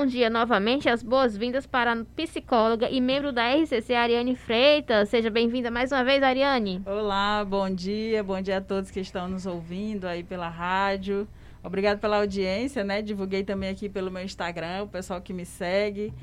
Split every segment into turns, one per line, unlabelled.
bom dia novamente, as boas-vindas para a psicóloga e membro da RCC, Ariane Freitas. Seja bem-vinda mais uma vez, Ariane.
Olá, bom dia, bom dia a todos que estão nos ouvindo aí pela rádio. Obrigado pela audiência, né? Divulguei também aqui pelo meu Instagram, o pessoal que me segue.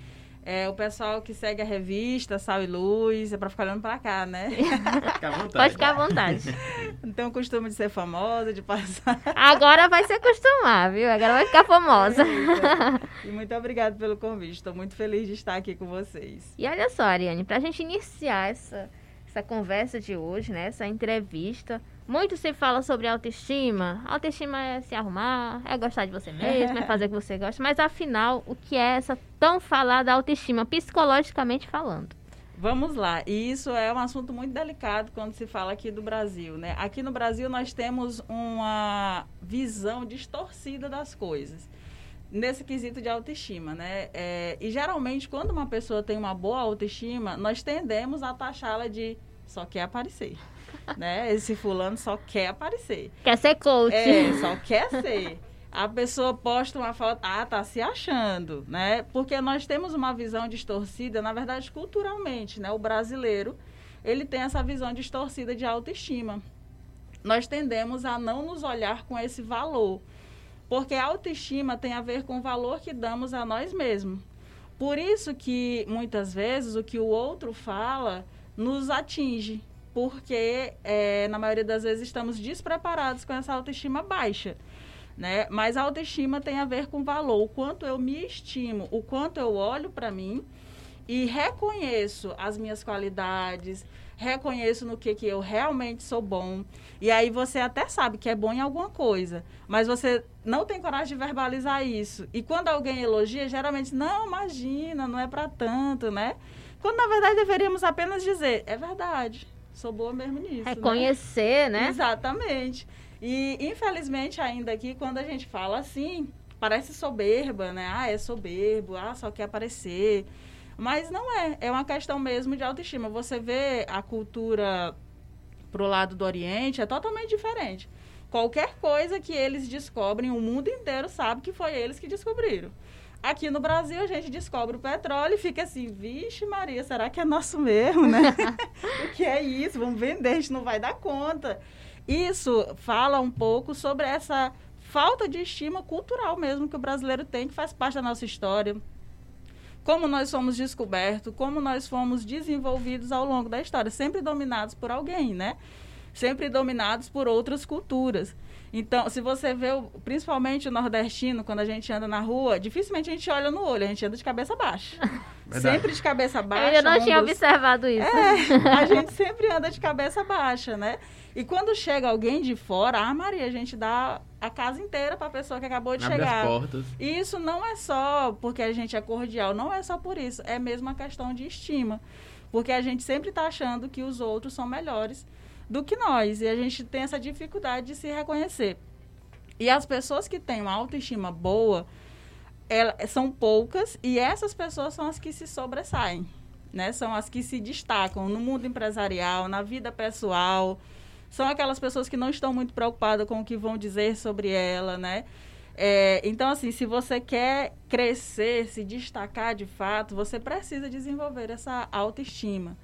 É, o pessoal que segue a revista Sal e Luz, é para ficar olhando para cá, né?
Fica à vontade. Pode ficar à vontade.
Não tenho o costume de ser famosa, de passar.
Agora vai se acostumar, viu? Agora vai ficar famosa.
É, e muito obrigada pelo convite. Estou muito feliz de estar aqui com vocês.
E olha só, Ariane, para a gente iniciar essa, essa conversa de hoje, né? Essa entrevista. Muito se fala sobre autoestima. Autoestima é se arrumar, é gostar de você mesmo, é fazer o que você gosta. Mas afinal, o que é essa tão falada autoestima, psicologicamente falando?
Vamos lá. E isso é um assunto muito delicado quando se fala aqui do Brasil, né? Aqui no Brasil nós temos uma visão distorcida das coisas nesse quesito de autoestima, né? É, e geralmente quando uma pessoa tem uma boa autoestima, nós tendemos a taxá-la de só quer aparecer né? Esse fulano só quer aparecer.
Quer ser coach.
É, só quer ser. A pessoa posta uma foto, ah, tá se achando, né? Porque nós temos uma visão distorcida, na verdade, culturalmente, né? O brasileiro, ele tem essa visão distorcida de autoestima. Nós tendemos a não nos olhar com esse valor. Porque a autoestima tem a ver com o valor que damos a nós mesmos. Por isso que, muitas vezes, o que o outro fala nos atinge porque é, na maioria das vezes estamos despreparados com essa autoestima baixa. Né? Mas a autoestima tem a ver com valor, o quanto eu me estimo, o quanto eu olho para mim e reconheço as minhas qualidades, reconheço no que, que eu realmente sou bom. E aí você até sabe que é bom em alguma coisa, mas você não tem coragem de verbalizar isso. E quando alguém elogia, geralmente, não, imagina, não é para tanto, né? Quando na verdade deveríamos apenas dizer, é verdade, sou boa mesmo nisso.
Né? Reconhecer, né?
né? Exatamente. E, infelizmente, ainda aqui, quando a gente fala assim, parece soberba, né? Ah, é soberbo, ah, só quer aparecer. Mas não é. É uma questão mesmo de autoestima. Você vê a cultura pro lado do Oriente, é totalmente diferente. Qualquer coisa que eles descobrem, o mundo inteiro sabe que foi eles que descobriram. Aqui no Brasil, a gente descobre o petróleo e fica assim, vixe Maria, será que é nosso mesmo, né? o que é isso? Vamos vender, a gente não vai dar conta. Isso fala um pouco sobre essa falta de estima cultural mesmo que o brasileiro tem, que faz parte da nossa história. Como nós fomos descobertos, como nós fomos desenvolvidos ao longo da história, sempre dominados por alguém, né? Sempre dominados por outras culturas. Então, se você vê, principalmente o nordestino, quando a gente anda na rua, dificilmente a gente olha no olho, a gente anda de cabeça baixa. Verdade. Sempre de cabeça baixa.
Eu não tinha observado isso.
É, a gente sempre anda de cabeça baixa, né? E quando chega alguém de fora, ah, Maria, a gente dá a casa inteira para a pessoa que acabou de
Abre
chegar.
As portas.
E isso não é só porque a gente é cordial, não é só por isso, é mesmo uma questão de estima. Porque a gente sempre está achando que os outros são melhores do que nós. E a gente tem essa dificuldade de se reconhecer. E as pessoas que têm uma autoestima boa, elas, são poucas e essas pessoas são as que se sobressaem. Né? São as que se destacam no mundo empresarial, na vida pessoal. São aquelas pessoas que não estão muito preocupadas com o que vão dizer sobre ela, né? É, então, assim, se você quer crescer, se destacar de fato, você precisa desenvolver essa autoestima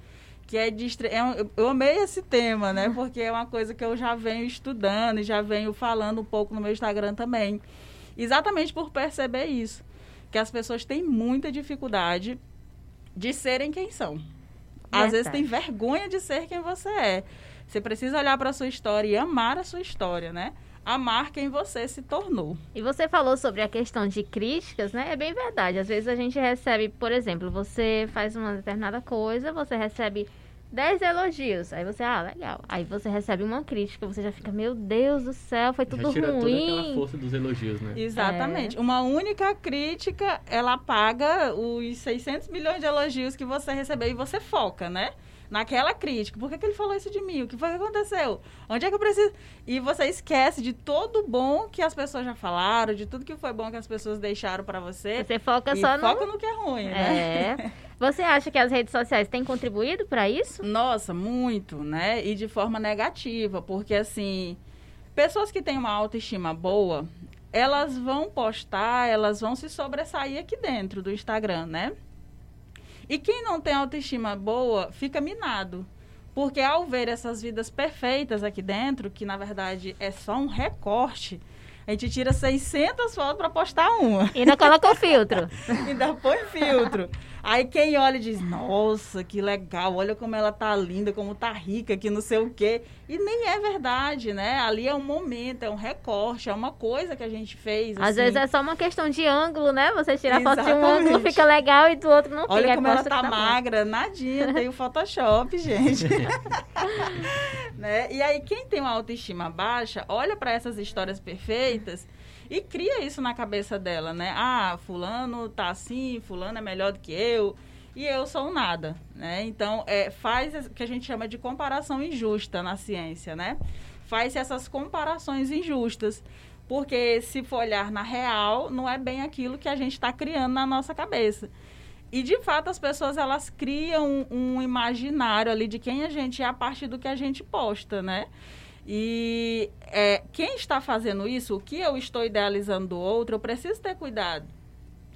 que é, de, é eu amei esse tema, né? Porque é uma coisa que eu já venho estudando e já venho falando um pouco no meu Instagram também. Exatamente por perceber isso, que as pessoas têm muita dificuldade de serem quem são. Às vezes tem vergonha de ser quem você é. Você precisa olhar para a sua história e amar a sua história, né? Amar quem você se tornou.
E você falou sobre a questão de críticas, né? É bem verdade. Às vezes a gente recebe, por exemplo, você faz uma determinada coisa, você recebe 10 elogios. Aí você, ah, legal. Aí você recebe uma crítica, você já fica, meu Deus do céu, foi tudo
já tira
ruim.
Toda aquela força dos elogios, né?
Exatamente. É. Uma única crítica, ela paga os 600 milhões de elogios que você recebeu e você foca, né? Naquela crítica. Por que, que ele falou isso de mim? O que foi que aconteceu? Onde é que eu preciso? E você esquece de todo o bom que as pessoas já falaram, de tudo que foi bom que as pessoas deixaram para você.
Você foca só
no... foca no que é ruim,
né? É. Você acha que as redes sociais têm contribuído para isso?
Nossa, muito, né? E de forma negativa, porque assim, pessoas que têm uma autoestima boa, elas vão postar, elas vão se sobressair aqui dentro do Instagram, né? E quem não tem autoestima boa fica minado. Porque ao ver essas vidas perfeitas aqui dentro, que na verdade é só um recorte, a gente tira 600 fotos para postar uma.
E ainda coloca o filtro.
ainda põe filtro. Aí quem olha diz, nossa, que legal, olha como ela tá linda, como tá rica, que não sei o quê. E nem é verdade, né? Ali é um momento, é um recorte, é uma coisa que a gente fez.
Às
assim.
vezes é só uma questão de ângulo, né? Você tira a foto de um ângulo, fica legal, e do outro não
olha
fica.
Olha como ela tá, tá magra, nadinha, tem o Photoshop, gente. né? E aí, quem tem uma autoestima baixa, olha para essas histórias perfeitas e cria isso na cabeça dela, né? Ah, fulano tá assim, fulano é melhor do que eu e eu sou nada, né? Então, é, faz o que a gente chama de comparação injusta na ciência, né? Faz essas comparações injustas, porque se for olhar na real, não é bem aquilo que a gente está criando na nossa cabeça. E, de fato, as pessoas, elas criam um, um imaginário ali de quem a gente é a partir do que a gente posta, né? E é, quem está fazendo isso, o que eu estou idealizando do outro, eu preciso ter cuidado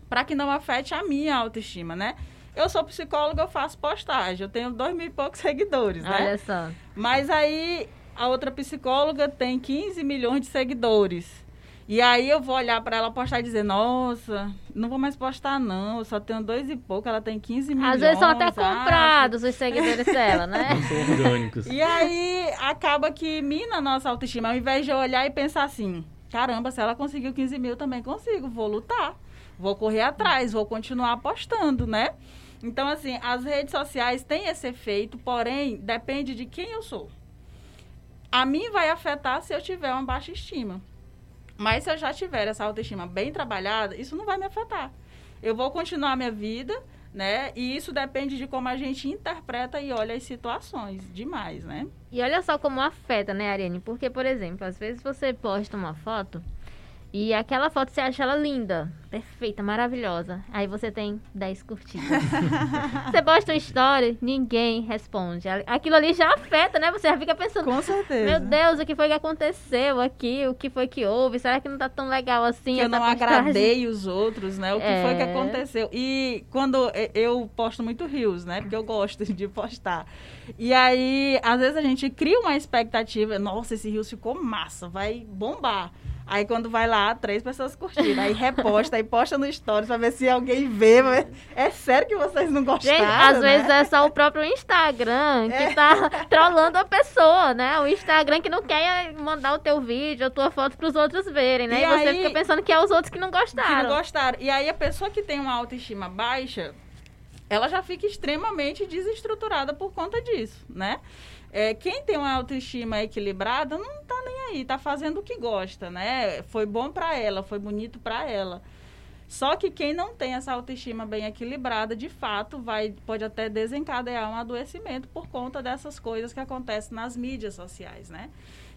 para que não afete a minha autoestima, né? Eu sou psicóloga, eu faço postagem, eu tenho dois mil e poucos seguidores, né?
Olha só.
Mas aí a outra psicóloga tem 15 milhões de seguidores. E aí eu vou olhar para ela postar e dizer, nossa, não vou mais postar não, eu só tenho dois e pouco, ela tem 15 milhões.
Às vezes são até comprados os seguidores dela, né?
Não são orgânicos.
E aí acaba que mina a nossa autoestima, ao invés de eu olhar e pensar assim, caramba, se ela conseguiu 15 mil, também consigo, vou lutar, vou correr atrás, vou continuar apostando, né? Então, assim, as redes sociais têm esse efeito, porém, depende de quem eu sou. A mim vai afetar se eu tiver uma baixa estima. Mas se eu já tiver essa autoestima bem trabalhada, isso não vai me afetar. Eu vou continuar minha vida, né? E isso depende de como a gente interpreta e olha as situações demais, né?
E olha só como afeta, né, Ariane? Porque, por exemplo, às vezes você posta uma foto e aquela foto você acha ela linda, perfeita, maravilhosa. Aí você tem 10 curtidas. você posta uma história, ninguém responde. Aquilo ali já afeta, né? Você já fica pensando.
Com certeza.
Meu Deus, o que foi que aconteceu aqui? O que foi que houve? Será que não tá tão legal assim?
Que eu não postagem? agradei os outros, né? O que é... foi que aconteceu? E quando eu posto muito rios, né? Porque eu gosto de postar. E aí, às vezes a gente cria uma expectativa. Nossa, esse rio ficou massa, vai bombar. Aí quando vai lá, três pessoas curtiram. Aí reposta, aí posta no stories pra ver se alguém vê. É sério que vocês não gostaram, Gente,
às né? vezes é só o próprio Instagram que é. tá trolando a pessoa, né? O Instagram que não quer mandar o teu vídeo, a tua foto pros outros verem, né? E, e você aí, fica pensando que é os outros que não gostaram.
Que não gostaram. E aí a pessoa que tem uma autoestima baixa, ela já fica extremamente desestruturada por conta disso, né? É, quem tem uma autoestima equilibrada não tá nem aí, tá fazendo o que gosta, né? Foi bom para ela, foi bonito para ela. Só que quem não tem essa autoestima bem equilibrada, de fato, vai pode até desencadear um adoecimento por conta dessas coisas que acontecem nas mídias sociais, né?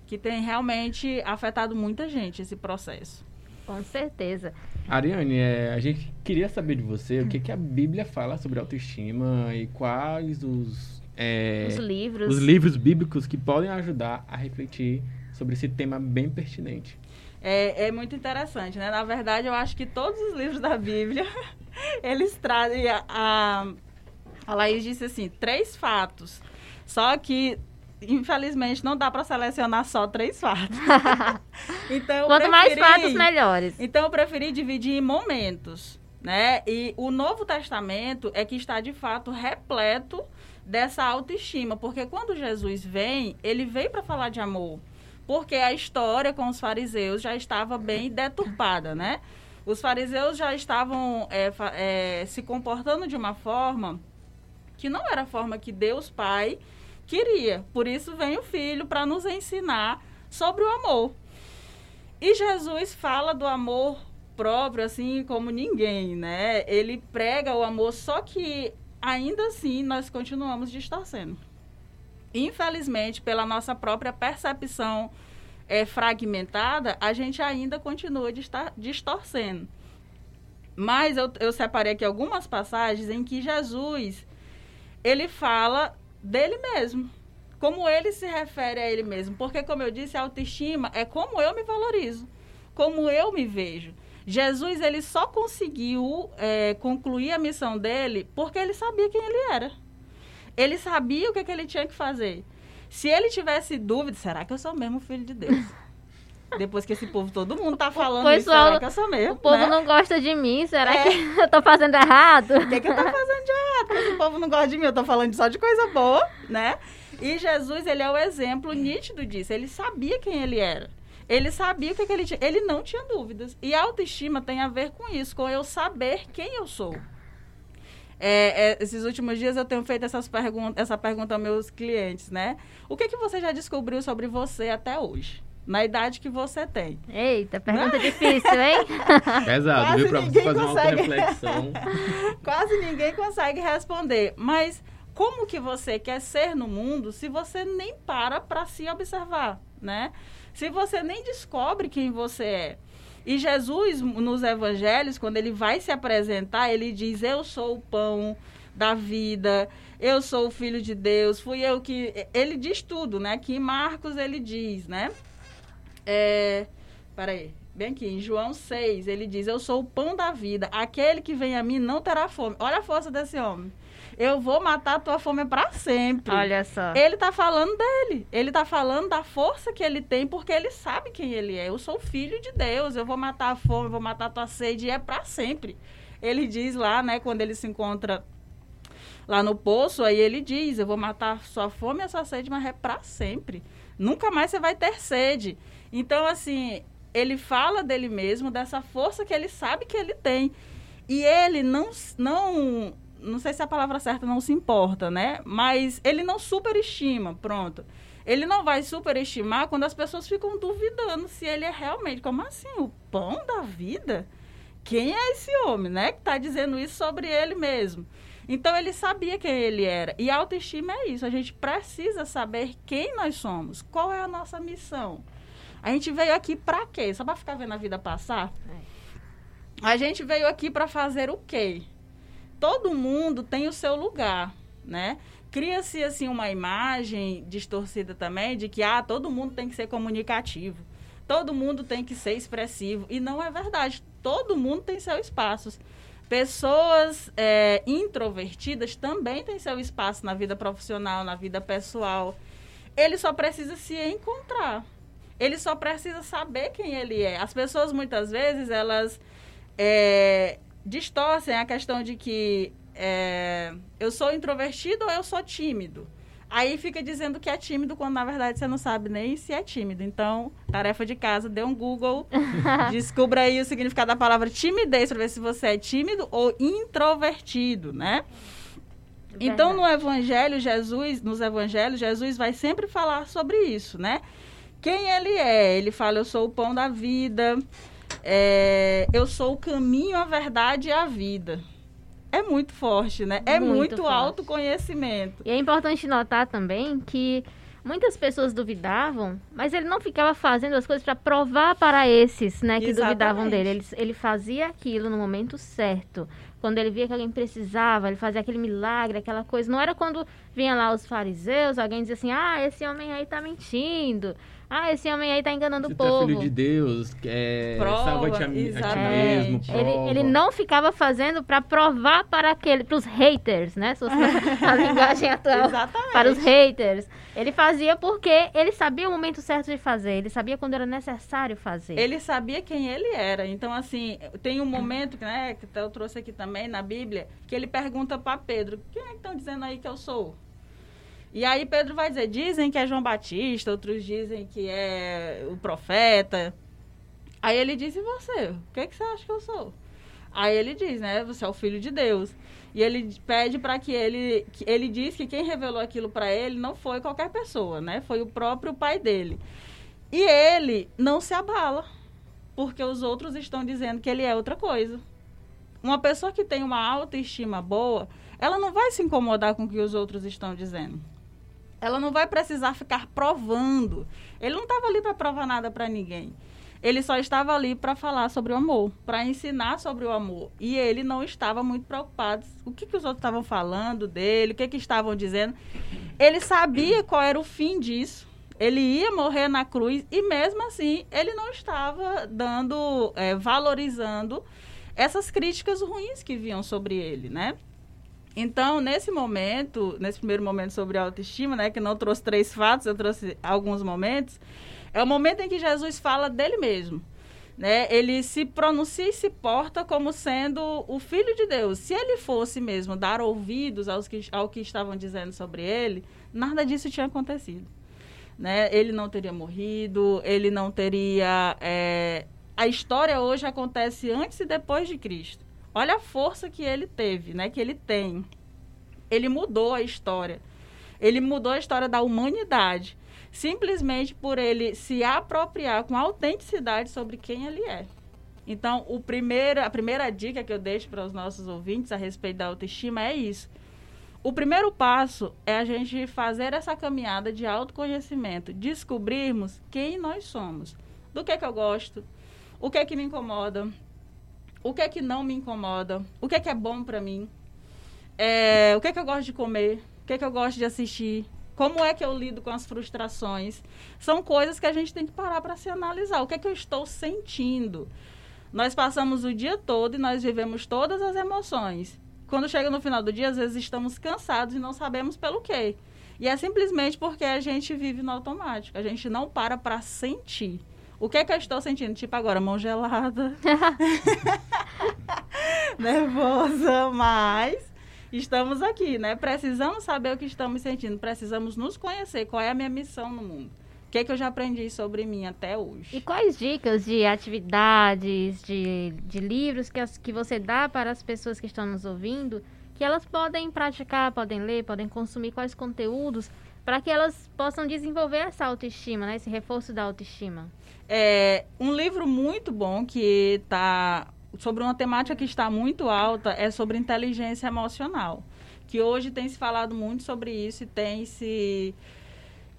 Que tem realmente afetado muita gente esse processo.
Com certeza.
Ariane, é, a gente queria saber de você o que, que a Bíblia fala sobre autoestima e quais os é,
os livros.
Os livros bíblicos que podem ajudar a refletir sobre esse tema bem pertinente.
É, é muito interessante, né? Na verdade, eu acho que todos os livros da Bíblia, eles trazem a, a, a Laís disse assim, três fatos. Só que infelizmente não dá para selecionar só três fatos.
então, Quanto preferi, mais fatos, melhores.
Então eu preferi dividir em momentos, né? E o Novo Testamento é que está de fato repleto dessa autoestima, porque quando Jesus vem, ele veio para falar de amor, porque a história com os fariseus já estava bem deturpada, né? Os fariseus já estavam é, é, se comportando de uma forma que não era a forma que Deus Pai queria. Por isso vem o Filho para nos ensinar sobre o amor. E Jesus fala do amor próprio assim como ninguém, né? Ele prega o amor, só que ainda assim nós continuamos distorcendo. Infelizmente, pela nossa própria percepção é, fragmentada, a gente ainda continua distorcendo. Mas eu, eu separei aqui algumas passagens em que Jesus ele fala dele mesmo, como ele se refere a ele mesmo. Porque, como eu disse, a autoestima é como eu me valorizo. como eu me vejo. Jesus ele só conseguiu é, concluir a missão dele porque ele sabia quem ele era. Ele sabia o que, que ele tinha que fazer. Se ele tivesse dúvida, será que eu sou mesmo filho de Deus? Depois que esse povo, todo mundo tá falando
Pois
isso,
só,
será que eu sou mesmo?
O povo
né?
não gosta de mim, será
É.
que eu tô fazendo errado?
O que, que eu tô fazendo de errado? Porque esse povo não gosta de mim, eu tô falando só de coisa boa, né? E Jesus, ele é o exemplo nítido disso. Ele sabia quem ele era. Ele sabia o que, que ele tinha. Ele não tinha dúvidas. E a autoestima tem a ver com isso, com eu saber quem eu sou. É, é, esses últimos dias eu tenho feito essas pergun essa pergunta aos meus clientes, né? O que, que você já descobriu sobre você até hoje? Na idade que você tem.
Eita, pergunta difícil, hein?
Pesado,
Quase
viu? Pra você
ninguém
fazer uma
consegue.
auto-reflexão.
Quase ninguém consegue responder. Mas como que você quer ser no mundo se você nem para para se observar, né? Se você nem descobre quem você é. E Jesus, nos evangelhos, quando ele vai se apresentar, ele diz: Eu sou o pão da vida, eu sou o filho de Deus, fui eu que. Ele diz tudo, né? Que em Marcos ele diz, né? É. Peraí. Bem aqui, em João 6, ele diz: Eu sou o pão da vida. Aquele que vem a mim não terá fome. Olha a força desse homem. Eu vou matar a tua fome para sempre.
Olha só.
Ele tá falando dele. Ele tá falando da força que ele tem, porque ele sabe quem ele é. Eu sou filho de Deus. Eu vou matar a fome, vou matar a tua sede, e é para sempre. Ele diz lá, né, quando ele se encontra lá no poço, aí ele diz: Eu vou matar a sua fome e a sua sede, mas é para sempre. Nunca mais você vai ter sede. Então, assim, ele fala dele mesmo, dessa força que ele sabe que ele tem. E ele não, não, não sei se a palavra certa não se importa, né? Mas ele não superestima, pronto. Ele não vai superestimar quando as pessoas ficam duvidando se ele é realmente, como assim, o pão da vida? Quem é esse homem, né? Que está dizendo isso sobre ele mesmo. Então ele sabia quem ele era. E a autoestima é isso. A gente precisa saber quem nós somos. Qual é a nossa missão? A gente veio aqui para quê? Só para ficar vendo a vida passar? A gente veio aqui para fazer o quê? Todo mundo tem o seu lugar, né? Cria-se assim uma imagem distorcida também de que ah, todo mundo tem que ser comunicativo. Todo mundo tem que ser expressivo e não é verdade. Todo mundo tem seu espaço. Pessoas é, introvertidas também têm seu espaço na vida profissional, na vida pessoal. Ele só precisa se encontrar. Ele só precisa saber quem ele é. As pessoas muitas vezes elas é, distorcem a questão de que é, eu sou introvertido ou eu sou tímido. Aí fica dizendo que é tímido quando na verdade você não sabe nem se é tímido. Então, tarefa de casa, dê um Google, descubra aí o significado da palavra timidez para ver se você é tímido ou introvertido, né? Então, no evangelho, Jesus, nos evangelhos, Jesus vai sempre falar sobre isso, né? Quem ele é? Ele fala, eu sou o pão da vida, é, eu sou o caminho, a verdade e a vida. É muito forte, né? É
Muito
muito,
forte.
autoconhecimento.
E é importante notar também que muitas pessoas duvidavam, mas ele não ficava fazendo as coisas para provar para esses, né, que duvidavam
Exatamente.
dele. Ele, ele fazia aquilo no momento certo. Quando ele via que alguém precisava, ele fazia aquele milagre, aquela coisa. Não era quando vinha lá os fariseus, alguém dizia assim: "Ah, esse homem aí tá mentindo. Ah, esse homem aí tá enganando
Você
o
tá
povo".
filho de Deus, é, salva-te a, a ti
exatamente.
mesmo, prova.
Ele, ele não ficava fazendo para provar para aquele, para os haters, né? Se fosse a linguagem atual.
Exatamente.
Para os haters. Ele fazia porque ele sabia o momento certo de fazer. Ele sabia quando era necessário fazer.
Ele sabia quem ele era. Então, assim, tem um momento, né, que eu trouxe aqui também na Bíblia, que ele pergunta para Pedro: quem é que estão dizendo aí que eu sou? E aí Pedro vai dizer: dizem que é João Batista, outros dizem que é o profeta. Aí ele diz: e você? O que, é que você acha que eu sou? Aí ele diz, né? Você é o filho de Deus. E ele pede para que ele. Que ele diz que quem revelou aquilo para ele não foi qualquer pessoa, né? Foi o próprio pai dele. E ele não se abala, porque os outros estão dizendo que ele é outra coisa. Uma pessoa que tem uma autoestima boa, ela não vai se incomodar com o que os outros estão dizendo. Ela não vai precisar ficar provando. Ele não estava ali para provar nada para ninguém. Ele só estava ali para falar sobre o amor, para ensinar sobre o amor. E ele não estava muito preocupado. O que, que os outros estavam falando dele, o que, que estavam dizendo. Ele sabia qual era o fim disso. Ele ia morrer na cruz e mesmo assim ele não estava dando, é, valorizando essas críticas ruins que vinham sobre ele, né? Então, nesse momento, nesse primeiro momento sobre autoestima, né, que não trouxe três fatos, eu trouxe alguns momentos, é o momento em que Jesus fala dele mesmo. Né? Ele se pronuncia e se porta como sendo o Filho de Deus. Se ele fosse mesmo dar ouvidos aos que, ao que estavam dizendo sobre ele, nada disso tinha acontecido. Né? Ele não teria morrido, ele não teria. É... A história hoje acontece antes e depois de Cristo. Olha a força que ele teve, né? Que ele tem. Ele mudou a história. Ele mudou a história da humanidade, simplesmente por ele se apropriar com autenticidade sobre quem ele é. Então, o primeiro, a primeira dica que eu deixo para os nossos ouvintes a respeito da autoestima é isso. O primeiro passo é a gente fazer essa caminhada de autoconhecimento, descobrirmos quem nós somos, do que é que eu gosto, o que é que me incomoda, o que é que não me incomoda, o que é que é bom para mim, é, o que é que eu gosto de comer, o que é que eu gosto de assistir, como é que eu lido com as frustrações. São coisas que a gente tem que parar para se analisar. O que é que eu estou sentindo? Nós passamos o dia todo e nós vivemos todas as emoções. Quando chega no final do dia, às vezes estamos cansados e não sabemos pelo quê. E é simplesmente porque a gente vive no automático. A gente não para para sentir. O que é que eu estou sentindo? Tipo agora, mão gelada. Nervosa, mas estamos aqui, né? Precisamos saber o que estamos sentindo, precisamos nos conhecer. Qual é a minha missão no mundo? O que é que eu já aprendi sobre mim até hoje?
E quais dicas de atividades, de, de livros que, as, que você dá para as pessoas que estão nos ouvindo, que elas podem praticar, podem ler, podem consumir quais conteúdos para que elas possam desenvolver essa autoestima, né? esse reforço da autoestima?
É, um livro muito bom que está sobre uma temática que está muito alta é sobre inteligência emocional, que hoje tem se falado muito sobre isso e tem se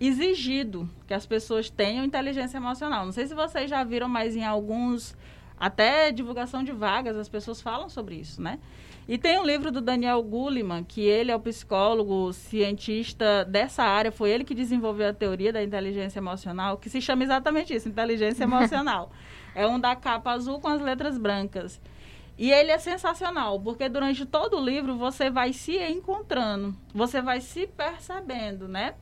exigido que as pessoas tenham inteligência emocional. Não sei se vocês já viram, mas em alguns até divulgação de vagas as pessoas falam sobre isso, né? E tem um livro do Daniel Goleman, que ele é o psicólogo, cientista dessa área, foi ele que desenvolveu a teoria da inteligência emocional, que se chama exatamente isso, inteligência emocional. é um da capa azul com as letras brancas. E ele é sensacional, porque durante todo o livro você vai se encontrando, você vai se percebendo, né?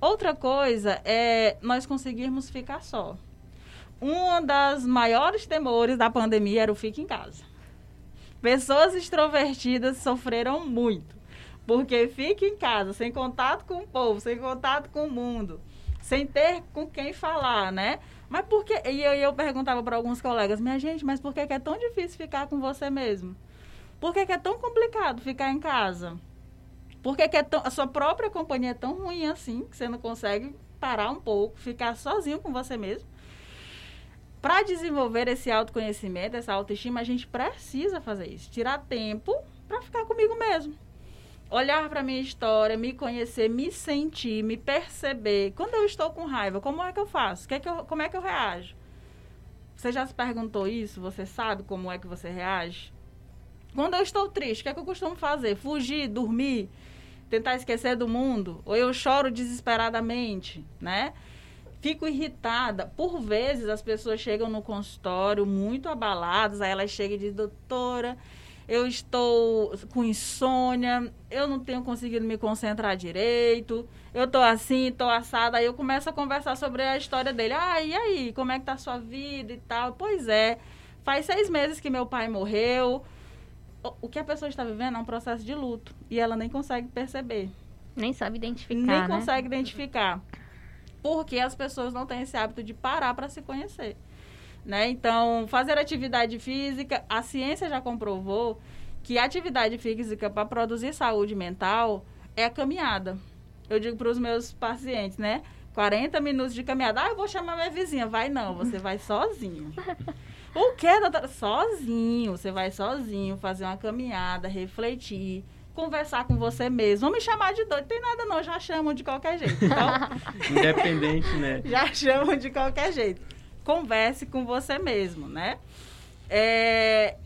Outra coisa é nós conseguirmos ficar só. Um das maiores temores da pandemia era o fique em casa. Pessoas extrovertidas sofreram muito. Porque fica em casa, sem contato com o povo, sem contato com o mundo, sem ter com quem falar, né? Mas por que. E eu, eu perguntava para alguns colegas, minha gente, mas por que, é tão difícil ficar com você mesmo? Por que, é tão complicado ficar em casa? Por que é tão, a sua própria companhia é tão ruim assim que você não consegue parar um pouco, ficar sozinho com você mesmo? Para desenvolver esse autoconhecimento, essa autoestima, a gente precisa fazer isso. Tirar tempo para ficar comigo mesmo. Olhar para minha história, me conhecer, me sentir, me perceber. Quando eu estou com raiva, como é que eu faço? Que é que eu, como é que eu reajo? Você já se perguntou isso? Você sabe como é que você reage? Quando eu estou triste, o que é que eu costumo fazer? Fugir, dormir, tentar esquecer do mundo? Ou eu choro desesperadamente, né? Fico irritada. Por vezes as pessoas chegam no consultório muito abaladas, aí elas chegam e dizem, doutora, eu estou com insônia, eu não tenho conseguido me concentrar direito, eu estou assim, estou assada. Aí eu começo a conversar sobre a história dele. Ah, e aí, como é que tá a sua vida e tal? Pois é, faz seis meses que meu pai morreu. O que a pessoa está vivendo é um processo de luto e ela nem consegue perceber.
Nem sabe identificar.
Nem
né?
consegue identificar porque as pessoas não têm esse hábito de parar para se conhecer. Né? Então, fazer atividade física, a ciência já comprovou que atividade física para produzir saúde mental é a caminhada. Eu digo para os meus pacientes, né? 40 minutos de caminhada. Ah, eu vou chamar minha vizinha. Vai não, você vai sozinho. o que, doutora? Sozinho. Você vai sozinho fazer uma caminhada, refletir conversar com você mesmo. Vão me chamar de doido. Tem nada não, já chamam de qualquer jeito. Então,
Independente, né?
Já chamam de qualquer jeito. Converse com você mesmo, né? É,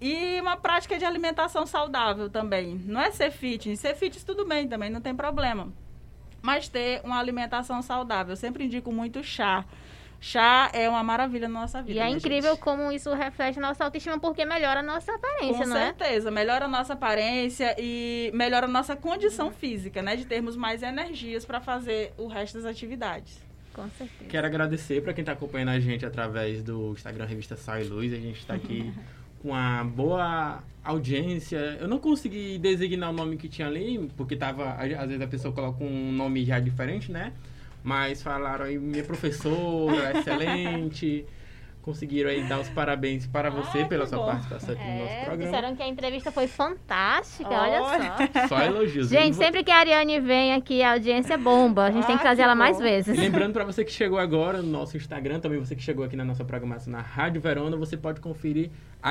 e uma prática de alimentação saudável também. Não é ser fitness. Ser fitness tudo bem também, não tem problema. mas ter uma alimentação saudável. Eu sempre indico muito chá. Chá é uma maravilha na nossa vida.
E é incrível
gente?
como isso reflete a nossa autoestima, porque melhora a nossa aparência,
Com
não é?
certeza, melhora a nossa aparência e melhora a nossa condição física, né? De termos mais energias para fazer o resto das atividades.
Com certeza.
Quero agradecer para quem está acompanhando a gente através do Instagram Revista Sal e Luz. A gente está aqui com uma boa audiência. Eu não consegui designar o nome que tinha ali, porque tava, às vezes a pessoa coloca um nome já diferente, né? Mas falaram aí, minha professora, excelente. Conseguiram aí dar os parabéns para você
Ah,
pela sua
bom.
participação aqui no nosso
É,
programa.
disseram que a entrevista foi fantástica, olha
Olha.
só.
Só elogios.
Gente,
E vo-
sempre que a Ariane vem aqui, a audiência bomba. A gente tem que
Ah,
trazer
que
ela mais
bom.
vezes.
E Lembrando para você que chegou agora no nosso Instagram, também você que chegou aqui na nossa programação na Rádio Verona, você pode conferir a,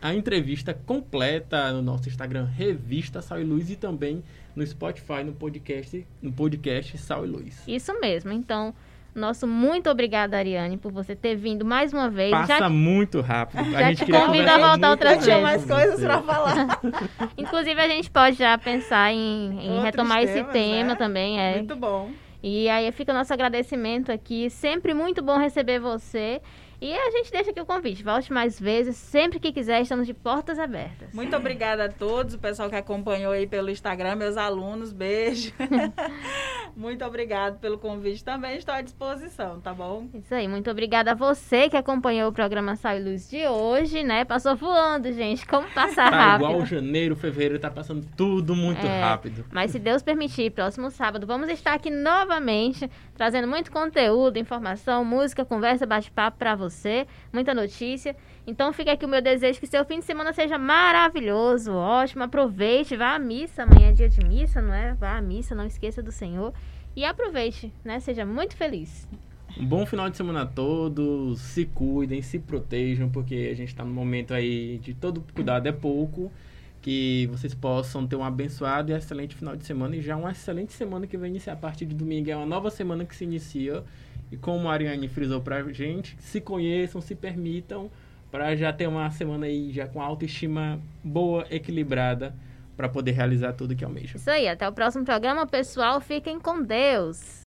a entrevista completa no nosso Instagram Revista Sal e Luz e também no Spotify, no podcast, no podcast Sal e Luz.
Isso mesmo. Então, nosso muito obrigada, Ariane, por você ter vindo mais uma vez.
Passa
Já-
muito rápido.
já
a gente
te
queria
convido a voltar outras
Eu tinha mais coisas para falar.
Inclusive, a gente pode já pensar em, em retomar esse
temas,
tema
né?
também. É.
Muito bom.
E aí fica o nosso agradecimento aqui. Sempre muito bom receber você. E a gente deixa aqui o convite. Volte mais vezes. Sempre que quiser, estamos de portas abertas.
Muito obrigada a todos, o pessoal que acompanhou aí pelo Instagram, meus alunos, beijo. Muito obrigado pelo convite também, estou à disposição, tá bom?
Isso aí, muito obrigada a você que acompanhou o programa Sal e Luz de hoje, né? Passou voando, gente. Como passar
Tá
rápido.
igual janeiro, fevereiro, tá passando tudo muito
É.
rápido.
Mas se Deus permitir, próximo sábado vamos estar aqui novamente, trazendo muito conteúdo, informação, música, conversa, bate-papo para você, muita notícia. Então fica aqui o meu desejo que seu fim de semana seja maravilhoso, ótimo. Aproveite, vá à missa, amanhã é dia de missa, não é? Vá à missa, não esqueça do Senhor. E aproveite, né? Seja muito feliz.
Um bom final de semana a todos. Se cuidem, se protejam, porque a gente está num momento aí de todo cuidado é pouco. Que vocês possam ter um abençoado e excelente final de semana. E já uma excelente semana que vai iniciar a partir de domingo. É uma nova semana que se inicia. E como a Ariane frisou pra gente, se conheçam, se permitam, para já ter uma semana aí já com autoestima boa, equilibrada, para poder realizar tudo que almejam.
Isso aí, até o próximo programa, pessoal. Fiquem com Deus.